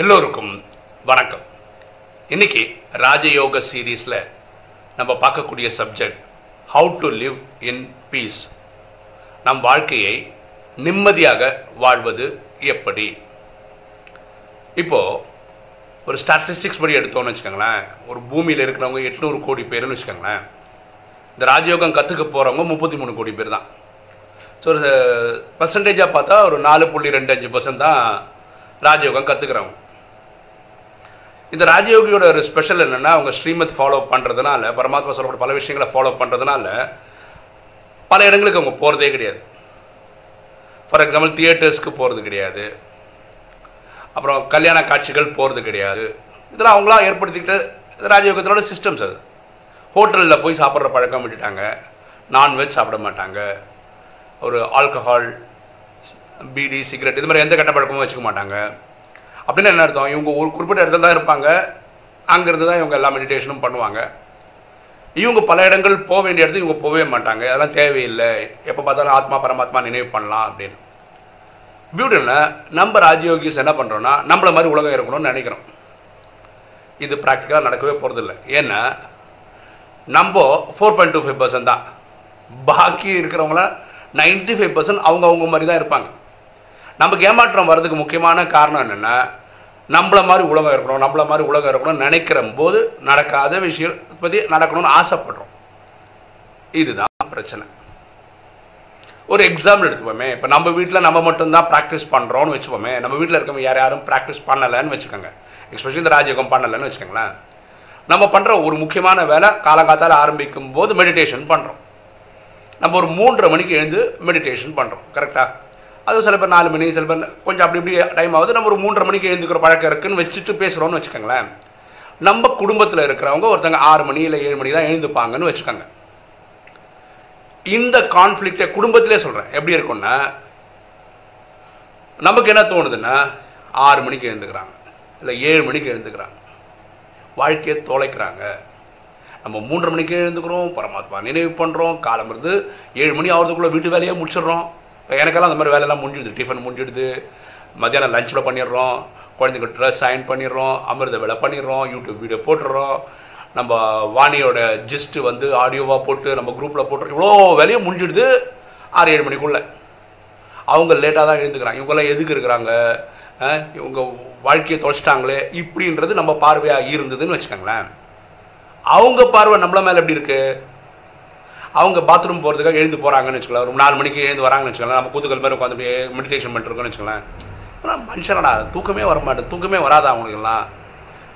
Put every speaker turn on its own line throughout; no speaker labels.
எல்லோருக்கும் வணக்கம். இன்னைக்கு ராஜயோக சீரீஸில் நம்ம பார்க்கக்கூடிய subject how to live in peace நம் வாழ்க்கையை நிம்மதியாக வாழ்வது எப்படி? இப்போது ஒரு ஸ்டாட்டிஸ்டிக்ஸ் படி எடுத்தோம்னு வச்சுக்கோங்களேன். ஒரு பூமியில் இருக்கிறவங்க எட்நூறு கோடி பேருன்னு வச்சுக்கோங்களேன். இந்த ராஜயோகம் கற்றுக்க போகிறவங்க முப்பத்தி மூணு கோடி பேர் தான். ஸோ ஒரு பர்சன்டேஜாக பார்த்தா ஒரு நாலு புள்ளி ரெண்டு அஞ்சு பர்சன்ட் தான் ராஜயோகம் கற்றுக்கிறவங்க இந்த ராஜயோகியோட ஒரு ஸ்பெஷல் என்னென்னா அவங்க ஸ்ரீமத் ஃபாலோ பண்ணுறதுனால பரமாத்மா சொல்லப்பட்ட பல விஷயங்களை ஃபாலோ பண்ணுறதுனால பல இடங்களுக்கு அவங்க போகிறதே கிடையாது. ஃபார் எக்ஸாம்பிள் தியேட்டர்ஸ்க்கு போகிறது கிடையாது. அப்புறம் கல்யாண காட்சிகள் போகிறது கிடையாது. இதெல்லாம் அவங்களாம் ஏற்படுத்திக்கிட்டு ராஜயோகத்தினோட சிஸ்டம்ஸ் அது. ஹோட்டலில் போய் சாப்பிட்ற பழக்கம் விட்டுட்டாங்க. நான்வெஜ் சாப்பிட மாட்டாங்க. ஒரு ஆல்கஹால் பீடி சிகரெட் இது மாதிரி எந்த கெட்ட பழக்கமும் வச்சுக்க மாட்டாங்க. அப்படின்னு என்ன அர்த்தம்? இவங்க ஒரு குறிப்பிட்ட இடத்துல தான் இருப்பாங்க. அங்கேருந்து தான் இவங்க எல்லா மெடிடேஷனும் பண்ணுவாங்க. இவங்க பல இடங்கள் போக வேண்டிய இடத்துக்கு இவங்க போகவே மாட்டாங்க. அதெல்லாம் தேவையில்லை. எப்போ பார்த்தாலும் ஆத்மா பரமாத்மா நினைவு பண்ணலாம் அப்படின்னு. பியூட்டியில் நம்ம ராஜயோகிஸ் என்ன பண்ணுறோன்னா நம்மள மாதிரி உலகம் இருக்கணும்னு நினைக்கிறோம். இது ப்ராக்டிக்கலாக நடக்கவே போகிறதில்ல ஏன்னா நம்ம four point two five percent தான். பாக்கி இருக்கிறவங்கள நைன்டி ஃபைவ் பர்சன்ட் அவங்கவுங்க மாதிரி தான் இருப்பாங்க. நமக்கு ஏமாற்றம் வர்றதுக்கு முக்கியமான காரணம் என்னென்னா நம்மள மாதிரி உலகம் இருக்கணும் நம்மள மாதிரி உலகம் இருக்கணும்னு நினைக்கிற போது நடக்காத விஷயம் பற்றி நடக்கணும்னு ஆசைப்படுறோம். இதுதான் பிரச்சனை. ஒரு எக்ஸாம்பிள் எடுத்துப்போமே இப்போ நம்ம வீட்டில் நம்ம மட்டும்தான் ப்ராக்டிஸ் பண்ணுறோம்னு வச்சுப்போமே நம்ம வீட்டில் இருக்கவங்க யார் யாரும் ப்ராக்டிஸ் பண்ணலைன்னு வச்சுக்கோங்க. எஸ்பெஷலி இந்த ராஜயோகம் பண்ணலைன்னு வச்சுக்கோங்களேன். நம்ம பண்ணுற ஒரு முக்கியமான வேலை காலங்காத்தால் ஆரம்பிக்கும் போது மெடிடேஷன் பண்ணுறோம் நம்ம ஒரு மூன்றரை மணிக்கு எழுந்து மெடிடேஷன் பண்ணுறோம் கரெக்டாக அது சில பேர் நாலு மணி சில பேர் கொஞ்சம் அப்படி இப்படி டைம் ஆகுது. நம்ம ஒரு மூன்றரை மணிக்கு எழுந்துக்கிற பழக்கம் இருக்குன்னு வச்சுட்டு பேசுகிறோம்னு வச்சுக்கோங்களேன். நம்ம குடும்பத்தில் இருக்கிறவங்க ஒருத்தங்க ஆறு மணி இல்லை ஏழு மணி தான் எழுந்துப்பாங்கன்னு வச்சுக்கோங்க. இந்த கான்ஃப்ளிக்டை குடும்பத்திலே சொல்கிறேன் எப்படி இருக்கும்னா நமக்கு என்ன தோணுதுன்னா ஆறு மணிக்கு எழுந்துக்கிறாங்க இல்லை ஏழு மணிக்கு எழுந்துக்கிறாங்க. வாழ்க்கையை தொலைக்கிறாங்க. நம்ம மூன்றரை மணிக்கு எழுந்துக்கிறோம் பரமாத்மா நினைவு பண்ணுறோம் காலம் இருந்து ஏழு மணி ஆகிறதுக்குள்ளே வீட்டு வேலையே முடிச்சிடுறோம். எனக்கெல்லாம் அந்த மாதிரி வேலையெல்லாம் முடிஞ்சிடுது. டிஃபன் முடிஞ்சிடுது. மத்தியானம் லஞ்சில் பண்ணிடுறோம். குழந்தைங்க ட்ரெஸ் சைன் பண்ணிடுறோம். அமிர்த வேலை பண்ணிடுறோம். யூடியூப் வீடியோ போட்டுடுறோம். நம்ம வாணியோட ஜிஸ்ட்டு வந்து ஆடியோவாக போட்டு நம்ம குரூப்பில் போட்டு இவ்வளோ வேலையும் முடிஞ்சிடுது. ஆறு ஏழு மணிக்குள்ளே. அவங்க லேட்டாக தான் எழுந்துக்கிறாங்க. இவங்கெல்லாம் எதுக்கு இருக்கிறாங்க? இவங்க வாழ்க்கையை தொலைச்சிட்டாங்களே. இப்படின்றது நம்ம பார்வையாக இருந்ததுன்னு வச்சுக்கோங்களேன். அவங்க பார்வை நம்மள மேலே எப்படி இருக்குது அவங்க பாத்ரூம் போகிறதுக்காக எழுந்து போகிறாங்கன்னு வச்சுக்கலாம் ஒரு நாலு மணிக்கு எழுந்து வராங்கன்னு வச்சுக்கலாம் நம்ம கூத்துக்கள் பேர் உட்காந்து மெடிடேஷன் பண்ணிருக்கோம்னு வச்சுக்கலாம் ஆனால் மனுஷனடா தூக்கமே வர மாட்டேன் தூக்கமே வராதா அவங்களுக்கெல்லாம்?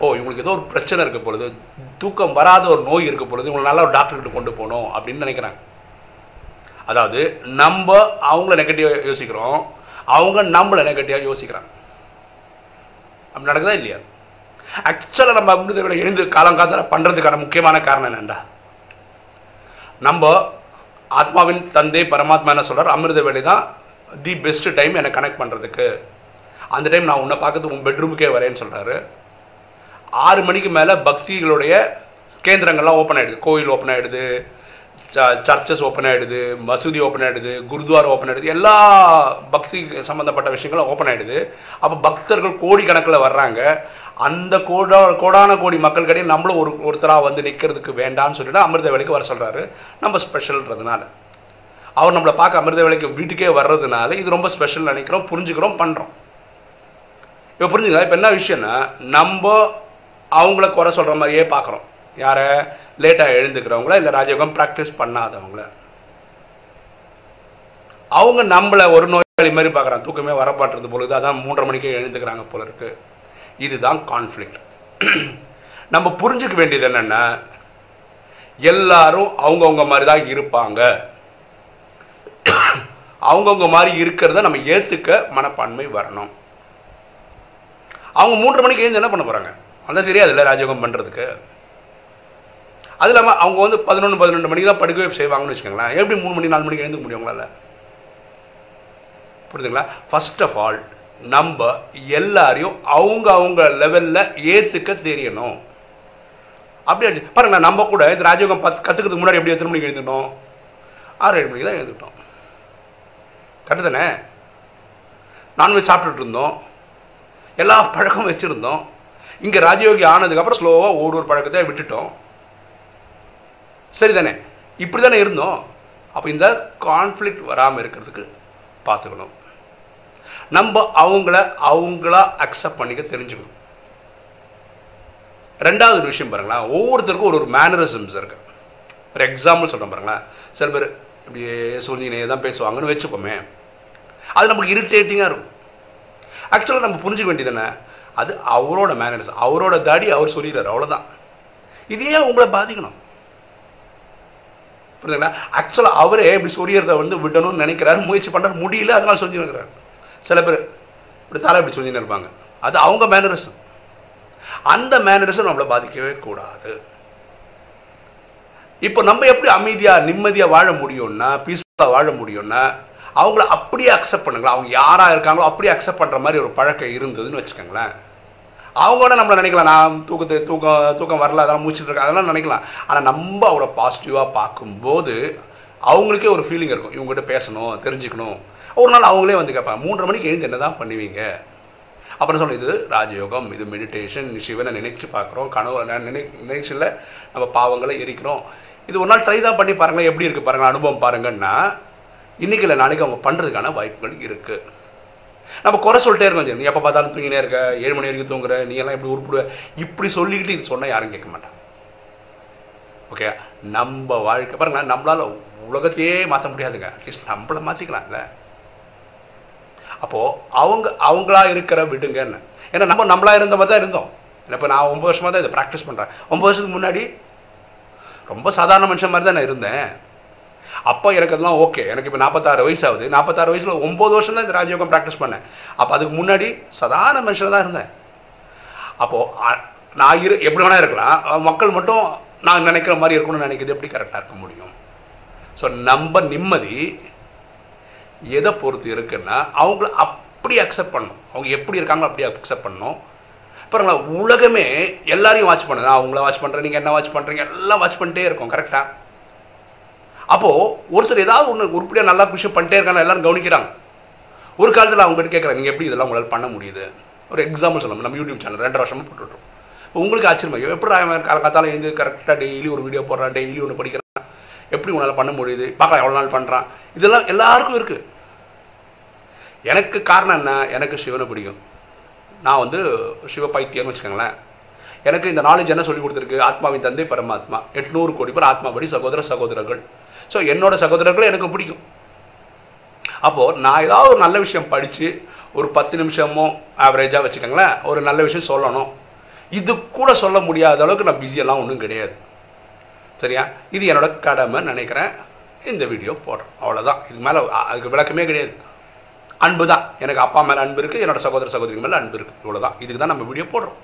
ஓ இவங்களுக்கு ஏதோ ஒரு பிரச்சனை இருக்க பொழுது தூக்கம் வராத ஒரு நோய் இருக்க பொழுது இவங்களை நல்லா ஒரு டாக்டர்கிட்ட கொண்டு போகணும் அப்படின்னு நினைக்கிறாங்க அதாவது நம்ம அவங்கள நெகட்டிவாக யோசிக்கிறோம். அவங்க நம்மளை நெகட்டிவாக யோசிக்கிறாங்க. அப்படி நடக்குதா இல்லையா? ஆக்சுவலாக நம்ம அமிர்தங்களை எழுந்து காலங்காலத்தில் பண்ணுறதுக்கான முக்கியமான காரணம் என்னண்டா? நம்ம ஆத்மாவின் தந்தை பரமாத்மா என்ன சொல்கிறார் அமிர்த வேலை தான் தி பெஸ்ட் டைம் என்னை கனெக்ட் பண்ணுறதுக்கு அந்த டைம் நான் உன்னை பார்க்கறது உன் பெட்ரூமுக்கே வரேன்னு சொல்கிறாரு ஆறு மணிக்கு மேலே பக்திகளுடைய கேந்திரங்கள்லாம் ஓப்பன் ஆகிடுது கோயில் ஓப்பன் ஆகிடுது சர்ச்சஸ் ஓப்பன் ஆகிடுது மசூதி ஓப்பன் ஆகிடுது குருத்வாரா ஓப்பன் ஆகிடுது எல்லா பக்தி சம்மந்தப்பட்ட விஷயங்களும் ஓப்பன் ஆகிடுது அப்போ பக்தர்கள் கோடிக்கணக்கில் வர்றாங்க. அந்த கோடா கோடான கோடி மக்கள் கடையில் நம்மளும் ஒரு ஒருத்தராக வந்து நிற்கிறதுக்கு வேண்டாம்னு சொல்லிட்டு அமிர்த வேலைக்கு வர சொல்கிறாரு நம்ம ஸ்பெஷல்ன்றதுனால அவர் நம்மளை பார்க்க அமிர்த வேலைக்கு வீட்டுக்கே வர்றதுனால இது ரொம்ப ஸ்பெஷல் நினைக்கிறோம் புரிஞ்சுக்கிறோம் பண்ணுறோம் இப்போ புரிஞ்சுங்களா? இப்போ என்ன விஷயம்னா நம்ம அவங்கள குறை சொல்கிற மாதிரியே பார்க்குறோம். யாரை? லேட்டாக எழுந்துக்கிறவங்கள இல்லை ராஜயோகம் ப்ராக்டிஸ் பண்ணாதவங்கள. அவங்க நம்மளை ஒரு நோயாளி மாதிரி பார்க்குறாங்க. தூக்கமே வரப்பாட்டுறது பொழுது அதான் மூன்றரை மணிக்கே எழுந்துக்கிறாங்க போல இருக்குது இதுதான் கான்ஃப்ளிக்ட் நம்ம புரிஞ்சுக்க வேண்டியது என்னென்னா எல்லாரும் அவங்கவுங்க மாதிரி தான் இருப்பாங்க. அவங்கவுங்க மாதிரி இருக்கிறத நம்ம ஏற்றுக்க மனப்பான்மை வரணும். அவங்க மூன்று மணிக்கு எழுந்து என்ன பண்ண போகிறாங்க அந்த தெரியாதுல்ல ராஜயோகம் பண்ணுறதுக்கு அது இல்லாமல் அவங்க வந்து பதினொன்று பதினெண்டு மணிக்கு தான் படுக்கவே செய்வாங்கன்னு வச்சுக்கோங்களேன். எப்படி மூணு மணி நாலு மணிக்கு எழுந்துக்க முடியும் உங்களால்? புரியுதுங்களா? ஃபர்ஸ்ட் ஆஃப் ஆல் நம்ம எல்லாரையும் அவங்க அவங்க லெவலில் ஏற்றுக்க தெரியணும். அப்படி பாருங்க நம்ம கூட இந்த ராஜயோகம் பத்து கற்றுக்கிறதுக்கு முன்னாடி எப்படி எத்தனை மணிக்கு எழுந்துட்டோம் ஆறு ஏழு மணிக்கு தான் எழுந்துட்டோம் கரெக்டு தானே? நான்வெஜ் சாப்பிட்டுட்டு இருந்தோம். எல்லா பழக்கமும் வச்சுருந்தோம். இங்கே ராஜயோகி ஆனதுக்கப்புறம் ஸ்லோவாக ஒரு ஒரு பழக்கத்தை விட்டுட்டோம். சரி தானே இப்படி தானே இருந்தோம். அப்போ இந்த கான்ஃப்ளிக்ட் வராமல் இருக்கிறதுக்கு பார்த்துக்கணும். நம்ம அவங்கள அவங்களா அக்செப்ட் பண்ணிக்க தெரிஞ்சுக்கணும். ரெண்டாவது ஒரு விஷயம் பாருங்களேன். ஒவ்வொருத்தருக்கும் ஒரு ஒரு மேனரிசம்ஸ் இருக்கு. ஒரு எக்ஸாம்பிள் சொல்கிறேன் பாருங்களேன். சில பேர் இப்படியே சொல்லினே தான் பேசுவாங்கன்னு வச்சுப்போமே அது நமக்கு இரிட்டேட்டிங்காக இருக்கும். ஆக்சுவலாக நம்ம புரிஞ்சுக்க வேண்டியது என்ன? அது அவரோட மேனர்ஸ் அவரோட தாடி அவர் சொல்லிடுறாரு. அவ்வளோதான் இதே உங்களை பாதிக்கணும்? புரியுதுங்களா ஆக்சுவலாக அவரே இப்படி சொல்லிடுறத வந்து விடணும்னு நினைக்கிறாரு முயற்சி பண்ணுறாரு முடியல அதனால சொல்லியிருக்கிறார் சில பேர் இப்படி தலை இப்படி சொல்லின்னு இருப்பாங்க. அது அவங்க மேனரிசம் அந்த மேனரிசம் நம்மளை பாதிக்கவே கூடாது. இப்போ நம்ம எப்படி அமைதியாக நிம்மதியாக வாழ முடியும்னா பீஸ்ஃபுல்லாக வாழ முடியும்னா அவங்கள அப்படியே அக்செப்ட் பண்ணுங்களா அவங்க யாராக இருக்காங்களோ அப்படியே அக்செப்ட் பண்ணுற மாதிரி ஒரு பழக்கம் இருந்ததுன்னு வச்சுக்கோங்களேன். அவங்க கூட நம்மளை நினைக்கலாம் நான் தூக்கத்தை தூக்கம் தூக்கம் வரல அதெல்லாம் மூச்சுட்டு இருக்கேன் அதெல்லாம் நினைக்கலாம். ஆனால் நம்ம அவளை பாசிட்டிவாக பார்க்கும்போது அவங்களுக்கே ஒரு ஃபீலிங் இருக்கும். இவங்ககிட்ட பேசணும் தெரிஞ்சுக்கணும். ஒரு நாள் அவங்களே வந்து கேட்பாங்க மூன்றரை மணிக்கு எழுந்து என்ன தான் பண்ணுவீங்க? அப்புறம் சொல்ல இது ராஜயோகம் இது மெடிடேஷன் சிவனை நினைச்சு பார்க்குறோம் கனவு நினை நினைச்சில் நம்ம பாவங்களை எரிக்கிறோம். இது ஒரு நாள் ட்ரை தான் பண்ணி பாருங்களேன் எப்படி இருக்குது பாருங்கள் அனுபவம் பாருங்கன்னா இன்றைக்கி இல்லை நாளைக்கு அவங்க பண்ணுறதுக்கான வாய்ப்புகள் இருக்குது நம்ம குறை சொல்லிட்டே இருக்கோம் சரி, நீ எப்போ பார்த்தாலும் தூங்கினே இருக்க ஏழு மணி வரைக்கும் தூங்குற நீ எல்லாம் இப்படி உருப்பிடுவ இப்படி சொல்லிக்கிட்டு இது சொன்னால் யாரும் கேட்க மாட்டாங்க. ஓகே நம்ம வாழ்க்கை பாருங்க நம்மளால் உலகத்தையே மாற்ற முடியாதுங்க. அட்லீஸ்ட் நம்மளை மாற்றிக்கலாம்ல அப்போது அவங்க அவங்களா இருக்கிற விடுங்கன்னு. ஏன்னா நம்ம நம்மளா இருந்த மாதிரி தான் இருந்தோம். இப்போ நான் ஒம்பது வருஷமாக தான் இதை ப்ராக்டிஸ் பண்ணுறேன் ஒம்பது வருஷத்துக்கு முன்னாடி ரொம்ப சாதாரண மனுஷன் மாதிரி தான் நான் இருந்தேன். அப்போ எனக்கு அதெல்லாம் ஓகே எனக்கு இப்போ நாற்பத்தாறு வயசு ஆகுது நாற்பத்தாறு வயசில் ஒம்பது வருஷம் தான் இந்த ராஜயோகம் ப்ராக்டிஸ் பண்ணேன். அப்போ அதுக்கு முன்னாடி சாதாரண மனுஷன் தான் இருந்தேன். அப்போது நான் இரு எப்படி வேணா இருக்கலாம். மக்கள் மட்டும் நான் நினைக்கிற மாதிரி இருக்கணும்னு நினைக்கிறது எப்படி கரெக்டாக இருக்க முடியும்? ஸோ நம்ம நிம்மதி எதை பொறுத்து இருக்குன்னா அவங்கள அப்படி அக்செப்ட் பண்ணணும். அவங்க எப்படி இருக்காங்களோ அப்படி அக்செப்ட் பண்ணணும். பாருங்களா உலகமே எல்லாரையும் வாட்ச் பண்ணுது. நான் அவங்கள வாட்ச் பண்ணுறேன் நீங்கள் என்ன வாட்ச் பண்ணுறீங்க எல்லாம் வாட்ச் பண்ணிட்டே இருக்கோம் கரெக்டாக அப்போது ஒருத்தர் ஏதாவது ஒன்று உருப்படியாக நல்லா விஷயம் பண்ணிட்டே இருக்காங்க எல்லாரும் கவனிக்கிறாங்க. ஒரு காலத்தில் அவங்ககிட்ட கேட்குறாங்க நீங்கள் எப்படி இதெல்லாம் உங்களால் பண்ண முடியுது? ஒரு எக்ஸாம்பிள் சொல்லணும் நம்ம யூடியூப் சேனல் ரெண்டு வருஷமாக போட்டுருக்கோம் இப்போ உங்களுக்கு ஆச்சரியமாக எப்படி அவன் கால எழுந்து கரெக்டாக டெய்லி ஒரு வீடியோ போடுறான் டெய்லி ஒன்று படிக்கிறான். எப்படி உன்னால் பண்ண முடியுது? பார்க்கலாம் எவ்வளோ நாள் பண்ணுறான் இதெல்லாம் எல்லாருக்கும் இருக்குது எனக்கு காரணம் என்ன? எனக்கு சிவனை பிடிக்கும். நான் வந்து சிவ பைத்தியம்னு வச்சுக்கோங்களேன். எனக்கு இந்த நாலேஜ் என்ன சொல்லி கொடுத்துருக்கு. ஆத்மாவின் தந்தை பரமாத்மா. எட்நூறு கோடி பேர் ஆத்மாபடி சகோதர சகோதரர்கள். ஸோ என்னோட சகோதரர்கள் எனக்கு பிடிக்கும். அப்போது நான் ஏதாவது ஒரு நல்ல விஷயம் படித்து ஒரு பத்து நிமிஷமும் ஆவரேஜாக வச்சுக்கோங்களேன் ஒரு நல்ல விஷயம் சொல்லணும். இது கூட சொல்ல முடியாத அளவுக்கு நான் பிஸியெல்லாம் ஒன்றும் கிடையாது. சரியா? இது என்னோட கடமை நினைக்கிறேன். இந்த வீடியோ போடுறேன். அவ்வளோதான் இதுக்கு மேலே அதுக்கு விளக்கமே கிடையாது. அன்பு தான் எனக்கு அப்பா மேலே அன்பு இருக்குது என்னோட சகோதர சகோதரி மேலே அன்பு இருக்குது இவ்வளோதான் இதுக்கு தான் நம்ம வீடியோ போடுறோம்.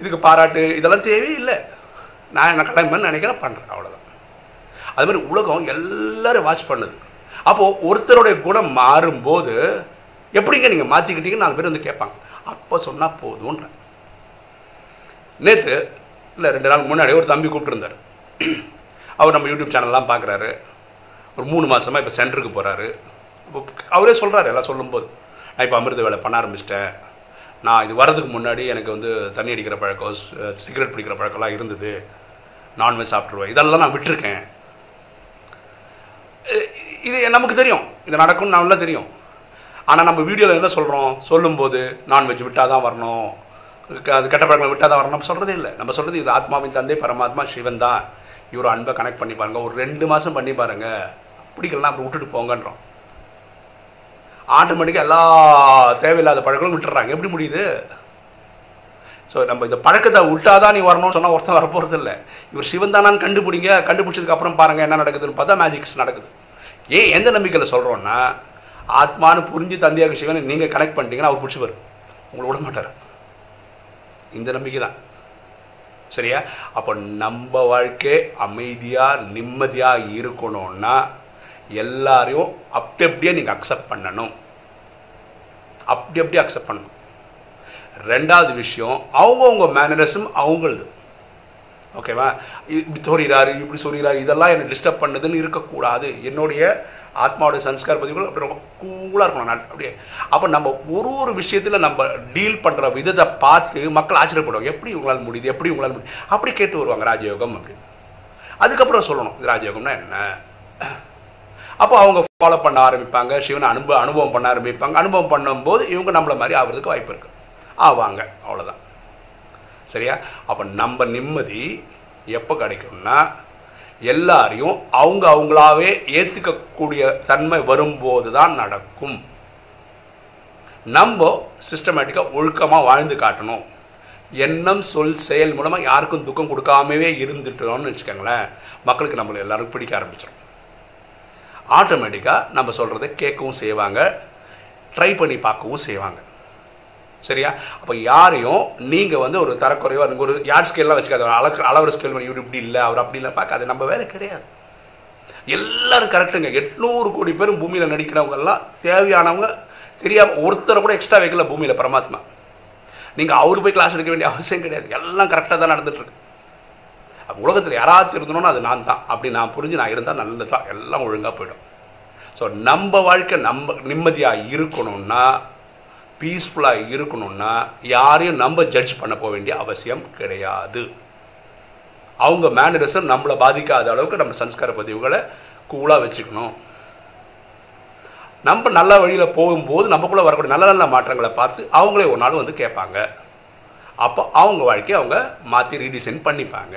இதுக்கு பாராட்டு இதெல்லாம் தேவையில்லை நான் என்ன கடமை நினைக்கிறேன் பண்ணுறேன் அவ்வளோதான் அது மாதிரி உலகம் எல்லாரும் வாட்ச் பண்ணுது. அப்போது ஒருத்தருடைய குணம் மாறும்போது எப்படிங்க நீங்கள் மாற்றிக்கிட்டீங்கன்னு நாலு பேர் வந்து கேட்பாங்க. அப்போ சொன்னால் போதுன்ற நேற்று இல்லை ரெண்டு நாள் முன்னாடி ஒரு தம்பி கூப்பிட்டுருந்தார். அவர் நம்ம யூடியூப் சேனல்லாம் பார்க்குறாரு ஒரு மூணு மாதமாக இப்போ சென்டருக்கு போகிறாரு அவரே சொல்கிறாரு எல்லாம் சொல்லும்போது. நான் இப்போ அமிர்த வேலை பண்ண ஆரம்பிச்சிட்டேன். நான் இது வரதுக்கு முன்னாடி எனக்கு வந்து தண்ணி அடிக்கிற பழக்கம் சிகரெட் பிடிக்கிற பழக்கம்லாம் இருந்தது. நான்வெஜ் சாப்பிட்ருவேன் இதெல்லாம் நான் விட்டுருக்கேன். இது நமக்கு தெரியும். இது நடக்கும்னு நல்லா தெரியும். ஆனால் நம்ம வீடியோவில் என்ன சொல்கிறோம் சொல்லும்போது நான்வெஜ் விட்டால் தான் வரணும். க- அது கெட்ட பழக்கங்களை விட்டால் தான் வரணும் சொல்கிறதே இல்லை. நம்ம சொல்கிறது இது ஆத்மாவின் தந்தை பரமாத்மா சிவன் தான். இவர் அன்பை கனெக்ட் பண்ணி பாருங்கள் ஒரு ரெண்டு மாதம் பண்ணி பாருங்கள் பிடிக்கலாம் அப்புறம் விட்டுட்டு போங்கன்றோம். ஆட்டோமேட்டிக்காக எல்லா தேவையில்லாத பழக்கங்களும் விட்டுறாங்க எப்படி முடியுது? ஸோ நம்ம இந்த பழக்கத்தை விட்டாதான் நீ வரணும்னு சொன்னால் ஒருத்தன் வரப்போகிறது இல்லை இவர் சிவன் தானான்னு கண்டுபிடிங்க கண்டுபிடிச்சதுக்கு அப்புறம் பாருங்கள் என்ன நடக்குதுன்னு பார்த்தா மேஜிக்ஸ் நடக்குது. ஏன் எந்த நம்பிக்கையில் சொல்கிறோன்னா ஆத்மான்னு புரிஞ்சு தந்தையாக சிவனை நீங்கள் கனெக்ட் பண்ணிட்டீங்கன்னா அவர் பிடிச்சி வரும் உங்களை விட மாட்டார். இந்த நம்பிக்கை தான் சரியா? அப்போ நம்ம வாழ்க்கை அமைதியாக நிம்மதியாக இருக்கணும்னா எல்லாரையும் அப்படி அப்படியே நீங்கள் அக்செப்ட் பண்ணணும். அப்படி அப்படியே அக்செப்ட் பண்ணணும். ரெண்டாவது விஷயம் அவங்கவுங்க மேனரிசம் அவங்களது. ஓகேவா இப்படி சொல்கிறாரு இப்படி சொல்கிறாரு இதெல்லாம் என்னை டிஸ்டர்ப் பண்ணுதுன்னு இருக்கக்கூடாது. என்னுடைய ஆத்மாவுடைய சன்ஸ்கார் பதிவுகள் அப்படி ரொம்ப கூலாக இருக்கணும். நான் அப்படியே அப்போ நம்ம ஒரு ஒரு விஷயத்தில் நம்ம டீல் பண்ணுற விதத்தை பார்த்து மக்கள் ஆச்சரியப்படுவாங்க. எப்படி உங்களால் முடியுது? எப்படி உங்களால் முடியுது? அப்படி கேட்டு வருவாங்க ராஜயோகம் அப்படின்னு. அதுக்கப்புறம் சொல்லணும் இது ராஜயோகம்னா என்ன? அப்போ அவங்க ஃபாலோ பண்ண ஆரம்பிப்பாங்க. சிவனை அனுபவ அனுபவம் பண்ண ஆரம்பிப்பாங்க. அனுபவம் பண்ணும்போது இவங்க நம்மளை மாதிரி ஆகிறதுக்கு வாய்ப்பு இருக்கு. ஆவாங்க. அவ்வளோதான் சரியா? அப்போ நம்ம நிம்மதி எப்போ கிடைக்கும்னா எல்லாரையும் அவங்க அவங்களாவே ஏற்றுக்கக்கூடிய தன்மை வரும்போது தான் நடக்கும். நம்ம சிஸ்டமேட்டிக்காக ஒழுக்கமாக வாழ்ந்து காட்டணும். எண்ணம் சொல் செயல் மூலமாக யாருக்கும் துக்கம் கொடுக்காமவே இருந்துட்டோம்னு வச்சுக்கோங்களேன். மக்களுக்கு நம்மளை எல்லாருக்கும் பிடிக்க ஆரம்பிச்சிடும் ஆட்டோமேட்டிக்காக நம்ம சொல்கிறத கேட்கவும் செய்வாங்க ட்ரை பண்ணி பார்க்கவும் செய்வாங்க. சரியா? அப்போ யாரையும் நீங்கள் வந்து ஒரு தரக்குறைவாக ஒரு யார் ஸ்கேல்லாம் வச்சுக்காது அளவு அளவர் ஸ்கேல் பண்ணி இவர் இப்படி இல்லை அவர் அப்படி இல்லை பார்க்காது நம்ம வேலை கிடையாது. எல்லாரும் கரெக்டுங்க எட்நூறு கோடி பேரும் பூமியில் நடிக்கிறவங்க எல்லாம் தேவையானவங்க தெரியாமல் ஒருத்தரை கூட எக்ஸ்ட்ரா வைக்கல பூமியில் பரமாத்மா. நீங்கள் அவரு போய் கிளாஸ் எடுக்க வேண்டிய அவசியம் கிடையாது. எல்லாம் கரெக்டாக தான் நடந்துட்டுருக்கு உலகத்தில் யாராச்சும் இருந்தணும்னா அது நான் தான். அப்படி நான் புரிஞ்சு நான் இருந்தால் நல்லது தான் எல்லாம் ஒழுங்காக போயிடும். ஸோ நம்ம வாழ்க்கை நம்ம நிம்மதியாக இருக்கணும்னா பீஸ்ஃபுல்லாக இருக்கணும்னா யாரையும் நம்ம ஜட்ஜ் பண்ண போக வேண்டிய அவசியம் கிடையாது. அவங்க மேனரிசம் நம்மளை பாதிக்காத அளவுக்கு நம்ம சன்ஸ்கார பதிவுகளை கூலாக வச்சுக்கணும். நம்ம நல்ல வழியில் போகும்போது நமக்குள்ளே வரக்கூடிய நல்ல நல்ல மாற்றங்களை பார்த்து அவங்களே ஒரு நாள் வந்து கேட்பாங்க. அப்போ அவங்க வாழ்க்கையை அவங்க மாற்றி ரீடிசைன் பண்ணிப்பாங்க.